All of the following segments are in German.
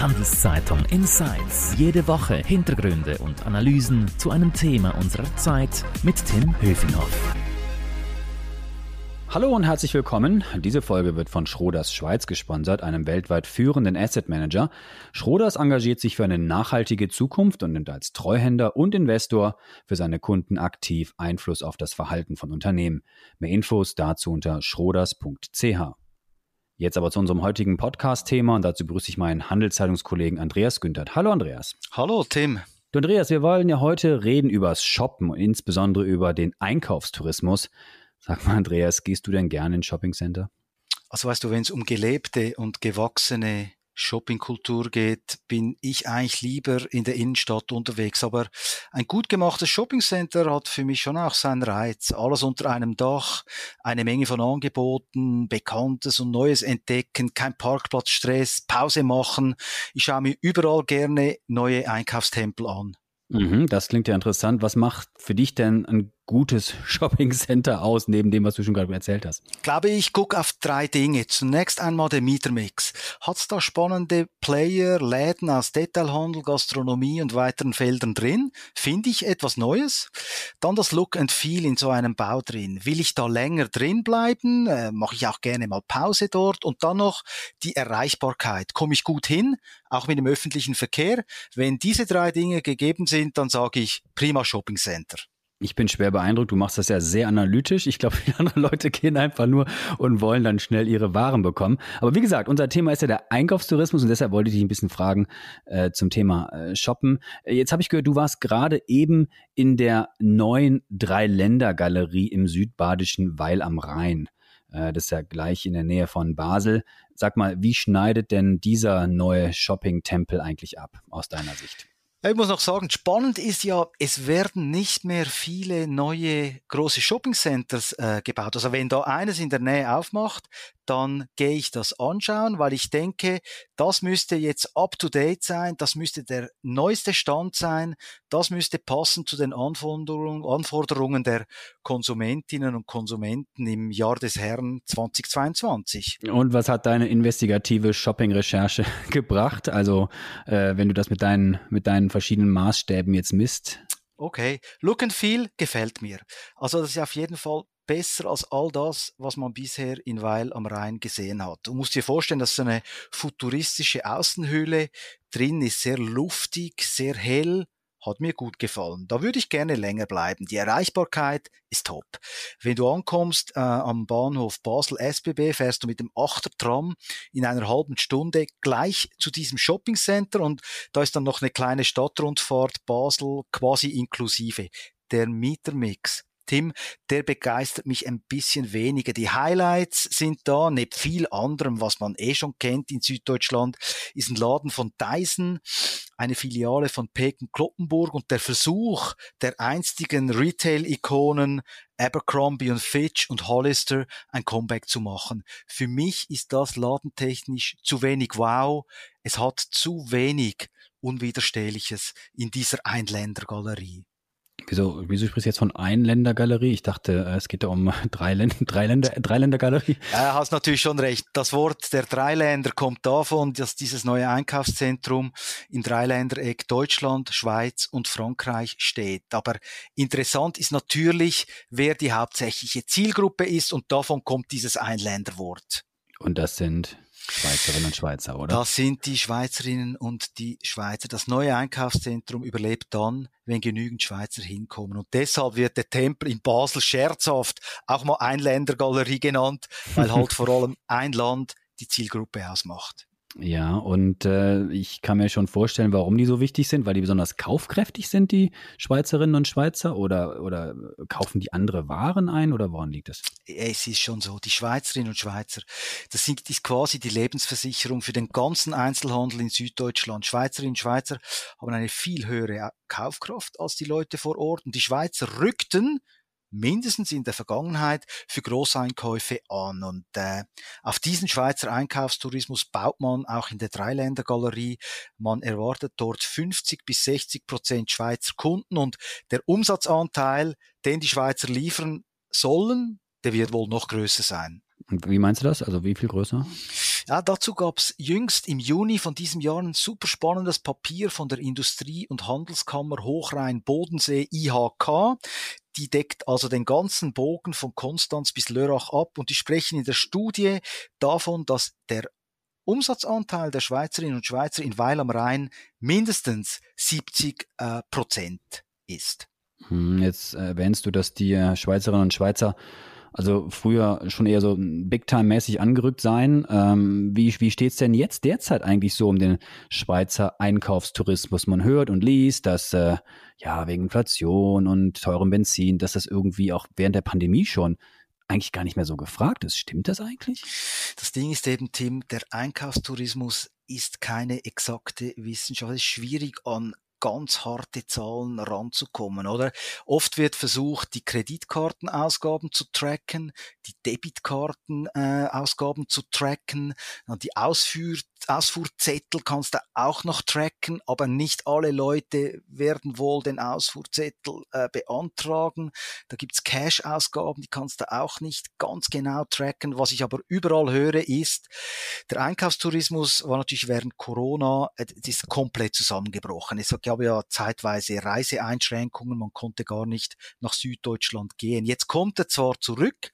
Handelszeitung Insights. Jede Woche Hintergründe und Analysen zu einem Thema unserer Zeit mit Tim Höfinghoff. Hallo und herzlich willkommen. Diese Folge wird von Schroders Schweiz gesponsert, einem weltweit führenden Asset Manager. Schroders engagiert sich für eine nachhaltige Zukunft und nimmt als Treuhänder und Investor für seine Kunden aktiv Einfluss auf das Verhalten von Unternehmen. Mehr Infos dazu unter schroders.ch. Jetzt aber zu unserem heutigen Podcast-Thema und dazu begrüße ich meinen Handelszeitungskollegen Andreas Günthert. Hallo Andreas. Hallo Tim. Du Andreas, wir wollen ja heute reden übers Shoppen und insbesondere über den Einkaufstourismus. Sag mal, Andreas, gehst du denn gerne in Shoppingcenter? Also weißt du, wenn es um gelebte und gewachsene Shoppingkultur geht, bin ich eigentlich lieber in der Innenstadt unterwegs. Aber ein gut gemachtes Shoppingcenter hat für mich schon auch seinen Reiz. Alles unter einem Dach, eine Menge von Angeboten, Bekanntes und Neues entdecken, kein Parkplatzstress, Pause machen. Ich schaue mir überall gerne neue Einkaufstempel an. Mhm, das klingt ja interessant. Was macht für dich denn ein gutes Shopping Center aus, neben dem, was du schon gerade erzählt hast? Ich glaube, ich gucke auf drei Dinge. Zunächst einmal der Mietermix. Hat es da spannende Player, Läden aus Detailhandel, Gastronomie und weiteren Feldern drin? Finde ich etwas Neues? Dann das Look and Feel in so einem Bau drin. Will ich da länger drin bleiben? Äh, Mache ich auch gerne mal Pause dort? Und dann noch die Erreichbarkeit. Komme ich gut hin? Auch mit dem öffentlichen Verkehr? Wenn diese drei Dinge gegeben sind, dann sage ich prima Shopping Center. Ich bin schwer beeindruckt. Du machst das ja sehr analytisch. Ich glaube, viele andere Leute gehen einfach nur und wollen dann schnell ihre Waren bekommen. Aber wie gesagt, unser Thema ist ja der Einkaufstourismus und deshalb wollte ich dich ein bisschen fragen äh, zum Thema äh, Shoppen. Jetzt habe ich gehört, du warst gerade eben in der neuen Dreiländergalerie im südbadischen Weil am Rhein. Äh, das ist ja gleich in der Nähe von Basel. Sag mal, wie schneidet denn dieser neue Shopping-Tempel eigentlich ab aus deiner Sicht? Ich muss noch sagen, spannend ist ja, es werden nicht mehr viele neue große Shoppingcenters äh, gebaut. Also wenn da eines in der Nähe aufmacht, dann gehe ich das anschauen, weil ich denke, das müsste jetzt up-to-date sein, das müsste der neueste Stand sein, das müsste passen zu den Anforderungen, der Konsumentinnen und Konsumenten im Jahr des Herrn 2022. Und was hat deine investigative Shopping-Recherche gebracht? Also äh, wenn du das mit deinen, mit deinen verschiedenen Maßstäben jetzt misst? Okay, Look and Feel gefällt mir. Also das ist auf jeden Fall besser als all das, was man bisher in Weil am Rhein gesehen hat. Du musst dir vorstellen, dass so eine futuristische Außenhülle drin ist, sehr luftig, sehr hell, hat mir gut gefallen. Da würde ich gerne länger bleiben. Die Erreichbarkeit ist top. Wenn du ankommst äh, am Bahnhof Basel SBB, fährst du mit dem Achtertram in einer halben Stunde gleich zu diesem Shoppingcenter und da ist dann noch eine kleine Stadtrundfahrt Basel quasi inklusive. Der Mietermix Tim, der begeistert mich ein bisschen weniger. Die Highlights sind da, neben viel anderem, was man eh schon kennt in Süddeutschland, ist ein Laden von Dyson, eine Filiale von Peken Kloppenburg und der Versuch der einstigen Retail-Ikonen Abercrombie und Fitch und Hollister ein Comeback zu machen. Für mich ist das ladentechnisch zu wenig wow. Es hat zu wenig Unwiderstehliches in dieser Einländergalerie. Wieso, wieso sprichst du jetzt von Einländergalerie? Ich dachte, äh, es geht da um Dreiländer, Dreiländer, Dreiländergalerie. Er hast natürlich schon recht. Das Wort der Dreiländer kommt davon, dass dieses neue Einkaufszentrum im Dreiländereck Deutschland, Schweiz und Frankreich steht. Aber interessant ist natürlich, wer die hauptsächliche Zielgruppe ist und davon kommt dieses Einländerwort. Und das sind Schweizerinnen und Schweizer, oder? Das sind die Schweizerinnen und die Schweizer. Das neue Einkaufszentrum überlebt dann, wenn genügend Schweizer hinkommen. Und deshalb wird der Tempel in Basel scherzhaft auch mal Einländergalerie genannt, weil halt vor allem ein Land die Zielgruppe ausmacht. Ja, und äh, ich kann mir schon vorstellen, warum die so wichtig sind, weil die besonders kaufkräftig sind, die Schweizerinnen und Schweizer, oder, oder kaufen die andere Waren ein, oder woran liegt das? Es ist schon so, die Schweizerinnen und Schweizer, das sind ist quasi die Lebensversicherung für den ganzen Einzelhandel in Süddeutschland. Schweizerinnen und Schweizer haben eine viel höhere Kaufkraft als die Leute vor Ort und die Schweizer rückten mindestens in der Vergangenheit für Großeinkäufe an. Und äh, auf diesen Schweizer Einkaufstourismus baut man auch in der Dreiländergalerie. Man erwartet dort 50 bis 60 Prozent Schweizer Kunden und der Umsatzanteil, den die Schweizer liefern sollen, der wird wohl noch größer sein. Und wie meinst du das? Also wie viel größer? Ja, dazu gab es jüngst im Juni von diesem Jahr ein super spannendes Papier von der Industrie- und Handelskammer Hochrhein-Bodensee IHK. Die deckt also den ganzen Bogen von Konstanz bis Lörrach ab und die sprechen in der Studie davon, dass der Umsatzanteil der Schweizerinnen und Schweizer in Weil am Rhein mindestens 70 äh, Prozent ist. Hm, jetzt erwähnst du, dass die Schweizerinnen und Schweizer also früher schon eher so Big-Time-mäßig angerückt sein. Ähm, wie wie steht es denn jetzt derzeit eigentlich so um den Schweizer Einkaufstourismus? Man hört und liest, dass äh, ja wegen Inflation und teurem Benzin, dass das irgendwie auch während der Pandemie schon eigentlich gar nicht mehr so gefragt ist. Stimmt das eigentlich? Das Ding ist eben, Tim, der Einkaufstourismus ist keine exakte Wissenschaft. Es ist schwierig an ganz harte Zahlen ranzukommen, oder? Oft wird versucht, die Kreditkartenausgaben zu tracken, die Debitkartenausgaben äh, zu tracken, die Ausführ Ausfuhrzettel kannst du auch noch tracken, aber nicht alle Leute werden wohl den Ausfuhrzettel äh, beantragen. Da gibt's Cash-Ausgaben, die kannst du auch nicht ganz genau tracken. Was ich aber überall höre, ist, der Einkaufstourismus war natürlich während Corona, äh, ist komplett zusammengebrochen. Es gab ja zeitweise Reiseeinschränkungen, man konnte gar nicht nach Süddeutschland gehen. Jetzt kommt er zwar zurück,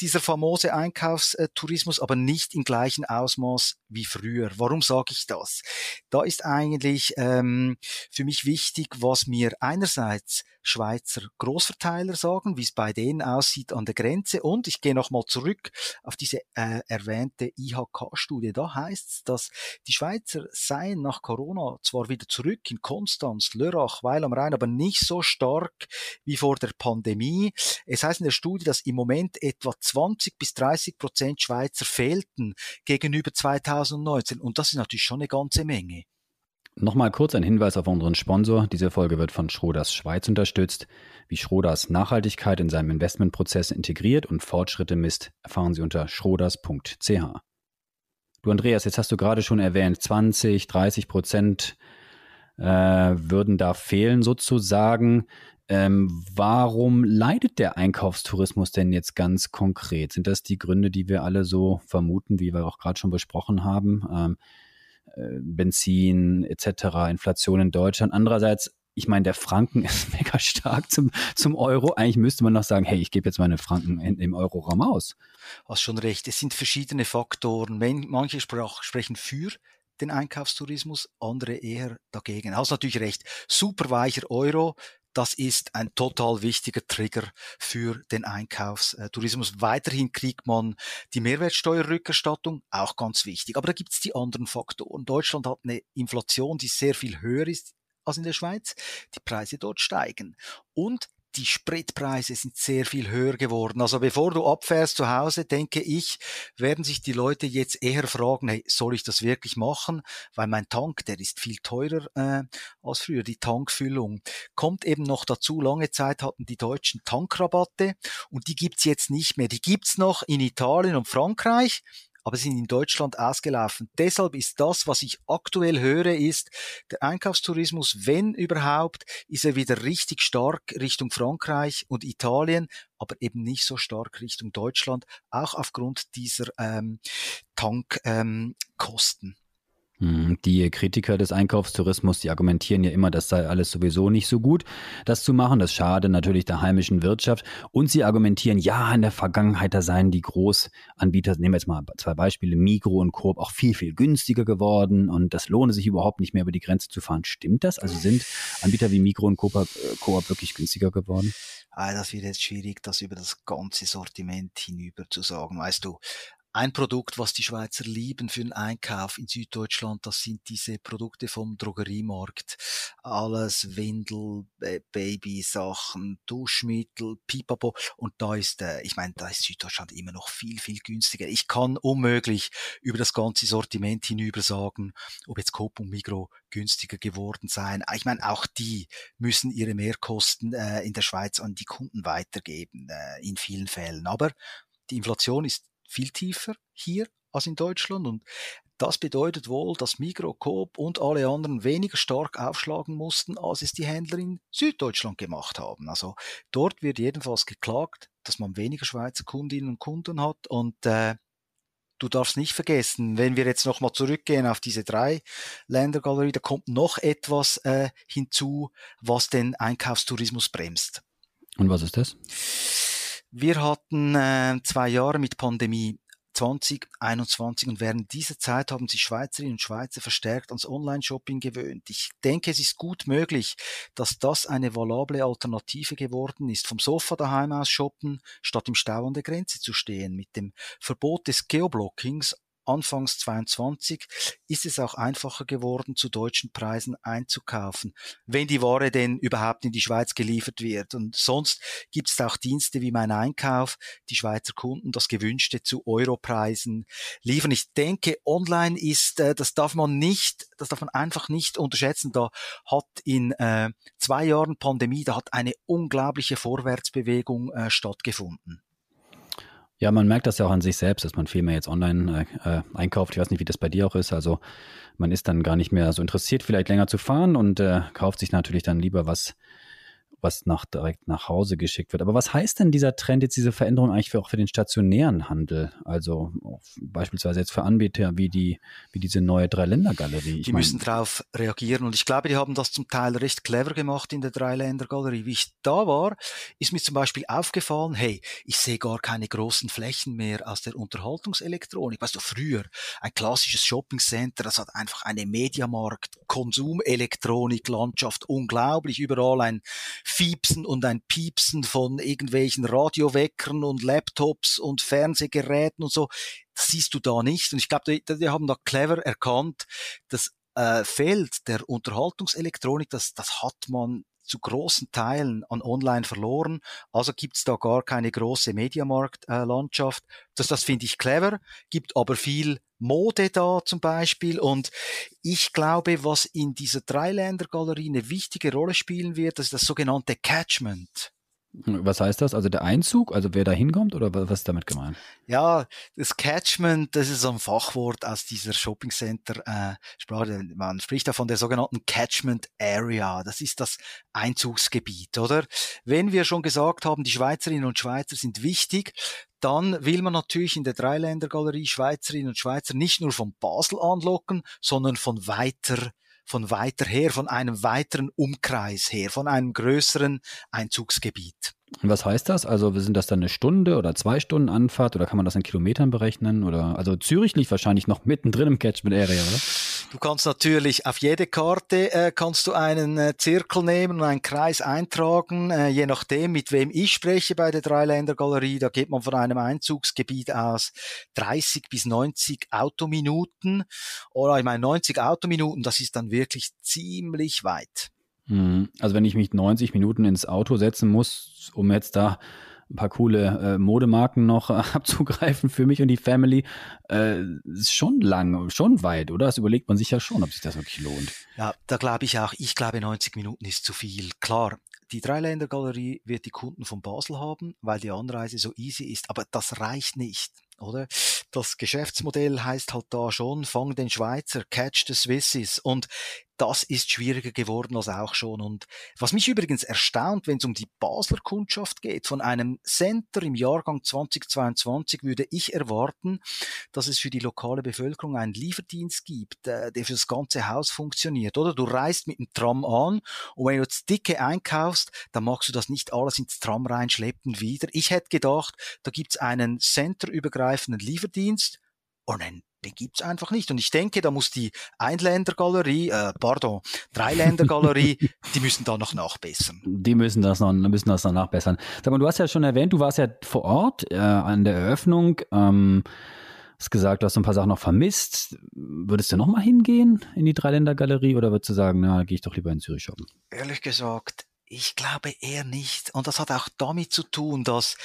dieser famose Einkaufstourismus, aber nicht im gleichen Ausmaß wie früher. Warum sage ich das? Da ist eigentlich ähm, für mich wichtig, was mir einerseits Schweizer Großverteiler sagen, wie es bei denen aussieht an der Grenze. Und ich gehe nochmal zurück auf diese äh, erwähnte IHK-Studie. Da heißt es, dass die Schweizer seien nach Corona zwar wieder zurück in Konstanz, Lörrach, Weil am Rhein, aber nicht so stark wie vor der Pandemie. Es heißt in der Studie, dass im Moment etwa 20 bis 30 Prozent Schweizer fehlten gegenüber 2019. Und das ist natürlich schon eine ganze Menge. Nochmal kurz ein Hinweis auf unseren Sponsor. Diese Folge wird von Schroders Schweiz unterstützt. Wie Schroders Nachhaltigkeit in seinem Investmentprozess integriert und Fortschritte misst, erfahren Sie unter schroders.ch. Du Andreas, jetzt hast du gerade schon erwähnt, 20, 30 Prozent äh, würden da fehlen sozusagen. Ähm, warum leidet der Einkaufstourismus denn jetzt ganz konkret? Sind das die Gründe, die wir alle so vermuten, wie wir auch gerade schon besprochen haben? Ähm, äh, Benzin etc., Inflation in Deutschland. Andererseits, ich meine, der Franken ist mega stark zum, zum Euro. Eigentlich müsste man noch sagen, hey, ich gebe jetzt meine Franken in, im Euroraum aus. Hast schon recht. Es sind verschiedene Faktoren. Manche sprechen für den Einkaufstourismus, andere eher dagegen. Hast natürlich recht. Super weicher Euro, das ist ein total wichtiger Trigger für den Einkaufstourismus. Weiterhin kriegt man die Mehrwertsteuerrückerstattung, auch ganz wichtig. Aber da gibt es die anderen Faktoren. Deutschland hat eine Inflation, die sehr viel höher ist als in der Schweiz. Die Preise dort steigen. Und die Spritpreise sind sehr viel höher geworden. Also bevor du abfährst zu Hause, denke ich, werden sich die Leute jetzt eher fragen, hey, soll ich das wirklich machen? Weil mein Tank, der ist viel teurer äh, als früher, die Tankfüllung. Kommt eben noch dazu, lange Zeit hatten die Deutschen Tankrabatte und die gibt's jetzt nicht mehr. Die gibt's noch in Italien und Frankreich, aber sind in Deutschland ausgelaufen. Deshalb ist das, was ich aktuell höre, ist, der Einkaufstourismus, wenn überhaupt, ist er wieder richtig stark Richtung Frankreich und Italien, aber eben nicht so stark Richtung Deutschland, auch aufgrund dieser ähm, Tankkosten. Ähm, hm, die Kritiker des Einkaufstourismus, die argumentieren ja immer, das sei alles sowieso nicht so gut, das zu machen. Das schade natürlich der heimischen Wirtschaft. Und sie argumentieren, ja, in der Vergangenheit, da seien die Großanbieter, nehmen wir jetzt mal zwei Beispiele, Migro und Coop, auch viel, viel günstiger geworden und das lohne sich überhaupt nicht mehr über die Grenze zu fahren. Stimmt das? Also sind Anbieter wie Migro und Coop, äh, Coop wirklich günstiger geworden? Ah, das wird jetzt schwierig, das über das ganze Sortiment hinüber zu sagen. Weißt du, ein Produkt, was die Schweizer lieben für den Einkauf in Süddeutschland, das sind diese Produkte vom Drogeriemarkt. Alles Windel, Babysachen, Duschmittel, Pipapo. Und da ist, äh, ich meine, da ist Süddeutschland immer noch viel, viel günstiger. Ich kann unmöglich über das ganze Sortiment hinüber sagen, ob jetzt Coop und Migro günstiger geworden seien. Ich meine, auch die müssen ihre Mehrkosten äh, in der Schweiz an die Kunden weitergeben, äh, in vielen Fällen. Aber die Inflation ist viel tiefer hier als in Deutschland und Das bedeutet wohl, dass Migro, Coop und alle anderen weniger stark aufschlagen mussten, als es die Händler in Süddeutschland gemacht haben. Also dort wird jedenfalls geklagt, dass man weniger Schweizer Kundinnen und Kunden hat und äh, du darfst nicht vergessen, wenn wir jetzt nochmal zurückgehen auf diese drei Ländergalerie, da kommt noch etwas äh, hinzu, was den Einkaufstourismus bremst. Und was ist das? Wir hatten äh, zwei Jahre mit Pandemie 2021 und während dieser Zeit haben sich Schweizerinnen und Schweizer verstärkt ans Online-Shopping gewöhnt. Ich denke, es ist gut möglich, dass das eine valable Alternative geworden ist, vom Sofa daheim aus shoppen, statt im Stau an der Grenze zu stehen. Mit dem Verbot des Geoblockings Anfangs 22 ist es auch einfacher geworden, zu deutschen Preisen einzukaufen, wenn die Ware denn überhaupt in die Schweiz geliefert wird. Und sonst gibt es auch Dienste wie mein Einkauf, die Schweizer Kunden das Gewünschte zu Europreisen liefern. Ich denke, online ist, äh, das darf man nicht, das darf man einfach nicht unterschätzen. Da hat in äh, zwei Jahren Pandemie, da hat eine unglaubliche Vorwärtsbewegung äh, stattgefunden. Ja, man merkt das ja auch an sich selbst, dass man viel mehr jetzt online äh, äh, einkauft. Ich weiß nicht, wie das bei dir auch ist. Also man ist dann gar nicht mehr so interessiert, vielleicht länger zu fahren und äh, kauft sich natürlich dann lieber was was nach, direkt nach Hause geschickt wird. Aber was heißt denn dieser Trend jetzt, diese Veränderung eigentlich für, auch für den stationären Handel? Also beispielsweise jetzt für Anbieter wie die, wie diese neue Dreiländergalerie. Die müssen darauf reagieren und ich glaube, die haben das zum Teil recht clever gemacht in der Dreiländergalerie. Wie ich da war, ist mir zum Beispiel aufgefallen, hey, ich sehe gar keine großen Flächen mehr aus der Unterhaltungselektronik. Weißt du, früher ein klassisches Shoppingcenter, das hat einfach eine Mediamarkt, Konsumelektronik, Landschaft, unglaublich, überall ein Fiepsen und ein Piepsen von irgendwelchen Radioweckern und Laptops und Fernsehgeräten und so. Das siehst du da nicht. Und ich glaube, die, die haben da clever erkannt, das äh, Feld der Unterhaltungselektronik, das, das hat man zu großen Teilen an Online verloren. Also gibt's da gar keine große Mediamarktlandschaft. Äh, das, das finde ich clever, gibt aber viel Mode da zum Beispiel. Und ich glaube, was in dieser Dreiländergalerie eine wichtige Rolle spielen wird, das ist das sogenannte Catchment. Was heißt das? Also der Einzug, also wer da hinkommt oder was ist damit gemeint? Ja, das Catchment, das ist so ein Fachwort aus dieser Shopping Center äh, Sprache. Man spricht da von der sogenannten Catchment Area. Das ist das Einzugsgebiet, oder? Wenn wir schon gesagt haben, die Schweizerinnen und Schweizer sind wichtig, dann will man natürlich in der Dreiländergalerie Schweizerinnen und Schweizer nicht nur von Basel anlocken, sondern von weiter von weiter her, von einem weiteren Umkreis her, von einem größeren Einzugsgebiet. Und was heißt das? Also sind das dann eine Stunde oder zwei Stunden Anfahrt oder kann man das in Kilometern berechnen? Oder also Zürich liegt wahrscheinlich noch mittendrin im Catchment Area, oder? Du kannst natürlich auf jede Karte äh, kannst du einen äh, Zirkel nehmen und einen Kreis eintragen, äh, je nachdem, mit wem ich spreche bei der Dreiländergalerie. Da geht man von einem Einzugsgebiet aus 30 bis 90 Autominuten. Oder ich meine 90 Autominuten, das ist dann wirklich ziemlich weit. Mhm. Also wenn ich mich 90 Minuten ins Auto setzen muss, um jetzt da ein paar coole äh, Modemarken noch äh, abzugreifen für mich und die Family, äh, ist schon lang, schon weit, oder? Das überlegt man sich ja schon, ob sich das wirklich lohnt. Ja, da glaube ich auch. Ich glaube, 90 Minuten ist zu viel. Klar, die Dreiländergalerie wird die Kunden von Basel haben, weil die Anreise so easy ist, aber das reicht nicht oder? Das Geschäftsmodell heißt halt da schon, fang den Schweizer, catch the Swisses. Und das ist schwieriger geworden als auch schon. Und was mich übrigens erstaunt, wenn es um die Basler Kundschaft geht, von einem Center im Jahrgang 2022 würde ich erwarten, dass es für die lokale Bevölkerung einen Lieferdienst gibt, äh, der für das ganze Haus funktioniert. Oder du reist mit dem Tram an und wenn du jetzt dicke einkaufst, dann magst du das nicht alles ins Tram reinschleppen wieder. Ich hätte gedacht, da gibt's einen centerübergreifenden Lieferdienst und einen den gibt's einfach nicht. Und ich denke, da muss die Einländergalerie, äh, pardon, Dreiländergalerie, die müssen da noch nachbessern. Die müssen das noch, müssen das noch nachbessern. Sag mal, du hast ja schon erwähnt, du warst ja vor Ort äh, an der Eröffnung. Ähm, hast gesagt, du hast ein paar Sachen noch vermisst. Würdest du noch mal hingehen in die Dreiländergalerie oder würdest du sagen, na, gehe ich doch lieber in Zürich shoppen? Ehrlich gesagt, ich glaube eher nicht. Und das hat auch damit zu tun, dass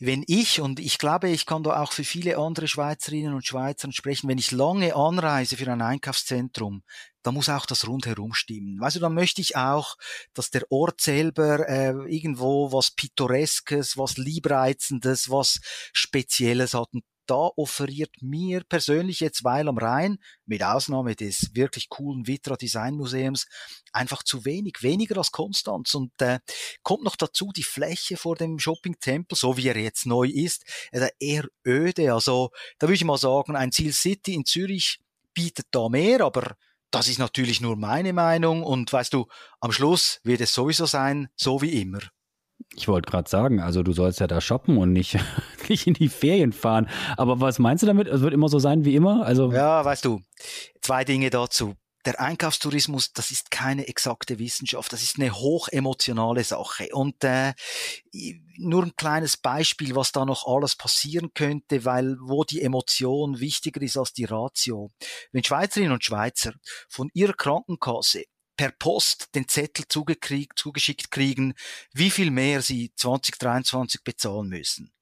wenn ich, und ich glaube, ich kann da auch für viele andere Schweizerinnen und Schweizer sprechen, wenn ich lange anreise für ein Einkaufszentrum, da muss auch das rundherum stimmen. Weißt du, dann möchte ich auch, dass der Ort selber äh, irgendwo was Pittoreskes, was Liebreizendes, was Spezielles hat. Und da offeriert mir persönlich jetzt Weil am Rhein, mit Ausnahme des wirklich coolen Vitra Design Museums, einfach zu wenig, weniger als Konstanz. Und äh, kommt noch dazu die Fläche vor dem Shopping-Tempel, so wie er jetzt neu ist, äh, eher öde. Also da würde ich mal sagen, ein Ziel City in Zürich bietet da mehr, aber das ist natürlich nur meine Meinung und weißt du, am Schluss wird es sowieso sein, so wie immer. Ich wollte gerade sagen, also du sollst ja da shoppen und nicht, nicht in die Ferien fahren. Aber was meinst du damit? Es wird immer so sein wie immer? Also ja, weißt du, zwei Dinge dazu der Einkaufstourismus, das ist keine exakte Wissenschaft, das ist eine hochemotionale Sache. Und äh, nur ein kleines Beispiel, was da noch alles passieren könnte, weil wo die Emotion wichtiger ist als die Ratio. Wenn Schweizerinnen und Schweizer von ihrer Krankenkasse per Post den Zettel zugeschickt kriegen, wie viel mehr sie 2023 bezahlen müssen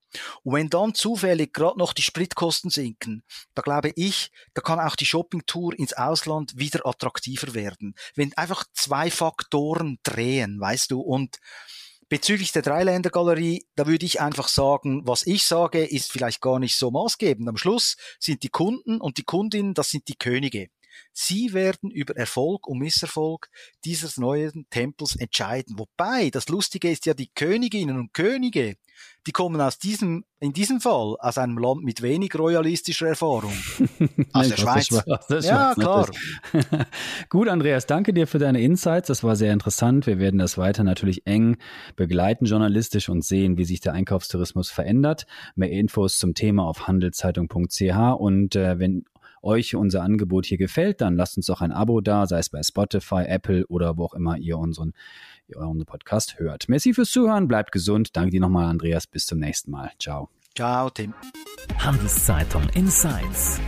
und wenn dann zufällig gerade noch die Spritkosten sinken, da glaube ich, da kann auch die Shoppingtour ins Ausland wieder attraktiver werden. Wenn einfach zwei Faktoren drehen, weißt du, und Bezüglich der Dreiländergalerie, da würde ich einfach sagen, was ich sage, ist vielleicht gar nicht so maßgebend. Am Schluss sind die Kunden und die Kundinnen, das sind die Könige. Sie werden über Erfolg und Misserfolg dieses neuen Tempels entscheiden. Wobei, das Lustige ist ja, die Königinnen und Könige, die kommen aus diesem, in diesem Fall aus einem Land mit wenig royalistischer Erfahrung. Aus der Schweiz. Aus der ja, klar. Gut, Andreas, danke dir für deine Insights. Das war sehr interessant. Wir werden das weiter natürlich eng begleiten, journalistisch und sehen, wie sich der Einkaufstourismus verändert. Mehr Infos zum Thema auf handelszeitung.ch und äh, wenn euch unser Angebot hier gefällt, dann lasst uns doch ein Abo da, sei es bei Spotify, Apple oder wo auch immer ihr unseren, ihr euren Podcast hört. Merci fürs Zuhören, bleibt gesund. Danke dir nochmal, Andreas. Bis zum nächsten Mal. Ciao. Ciao, Tim. Handelszeitung Insights.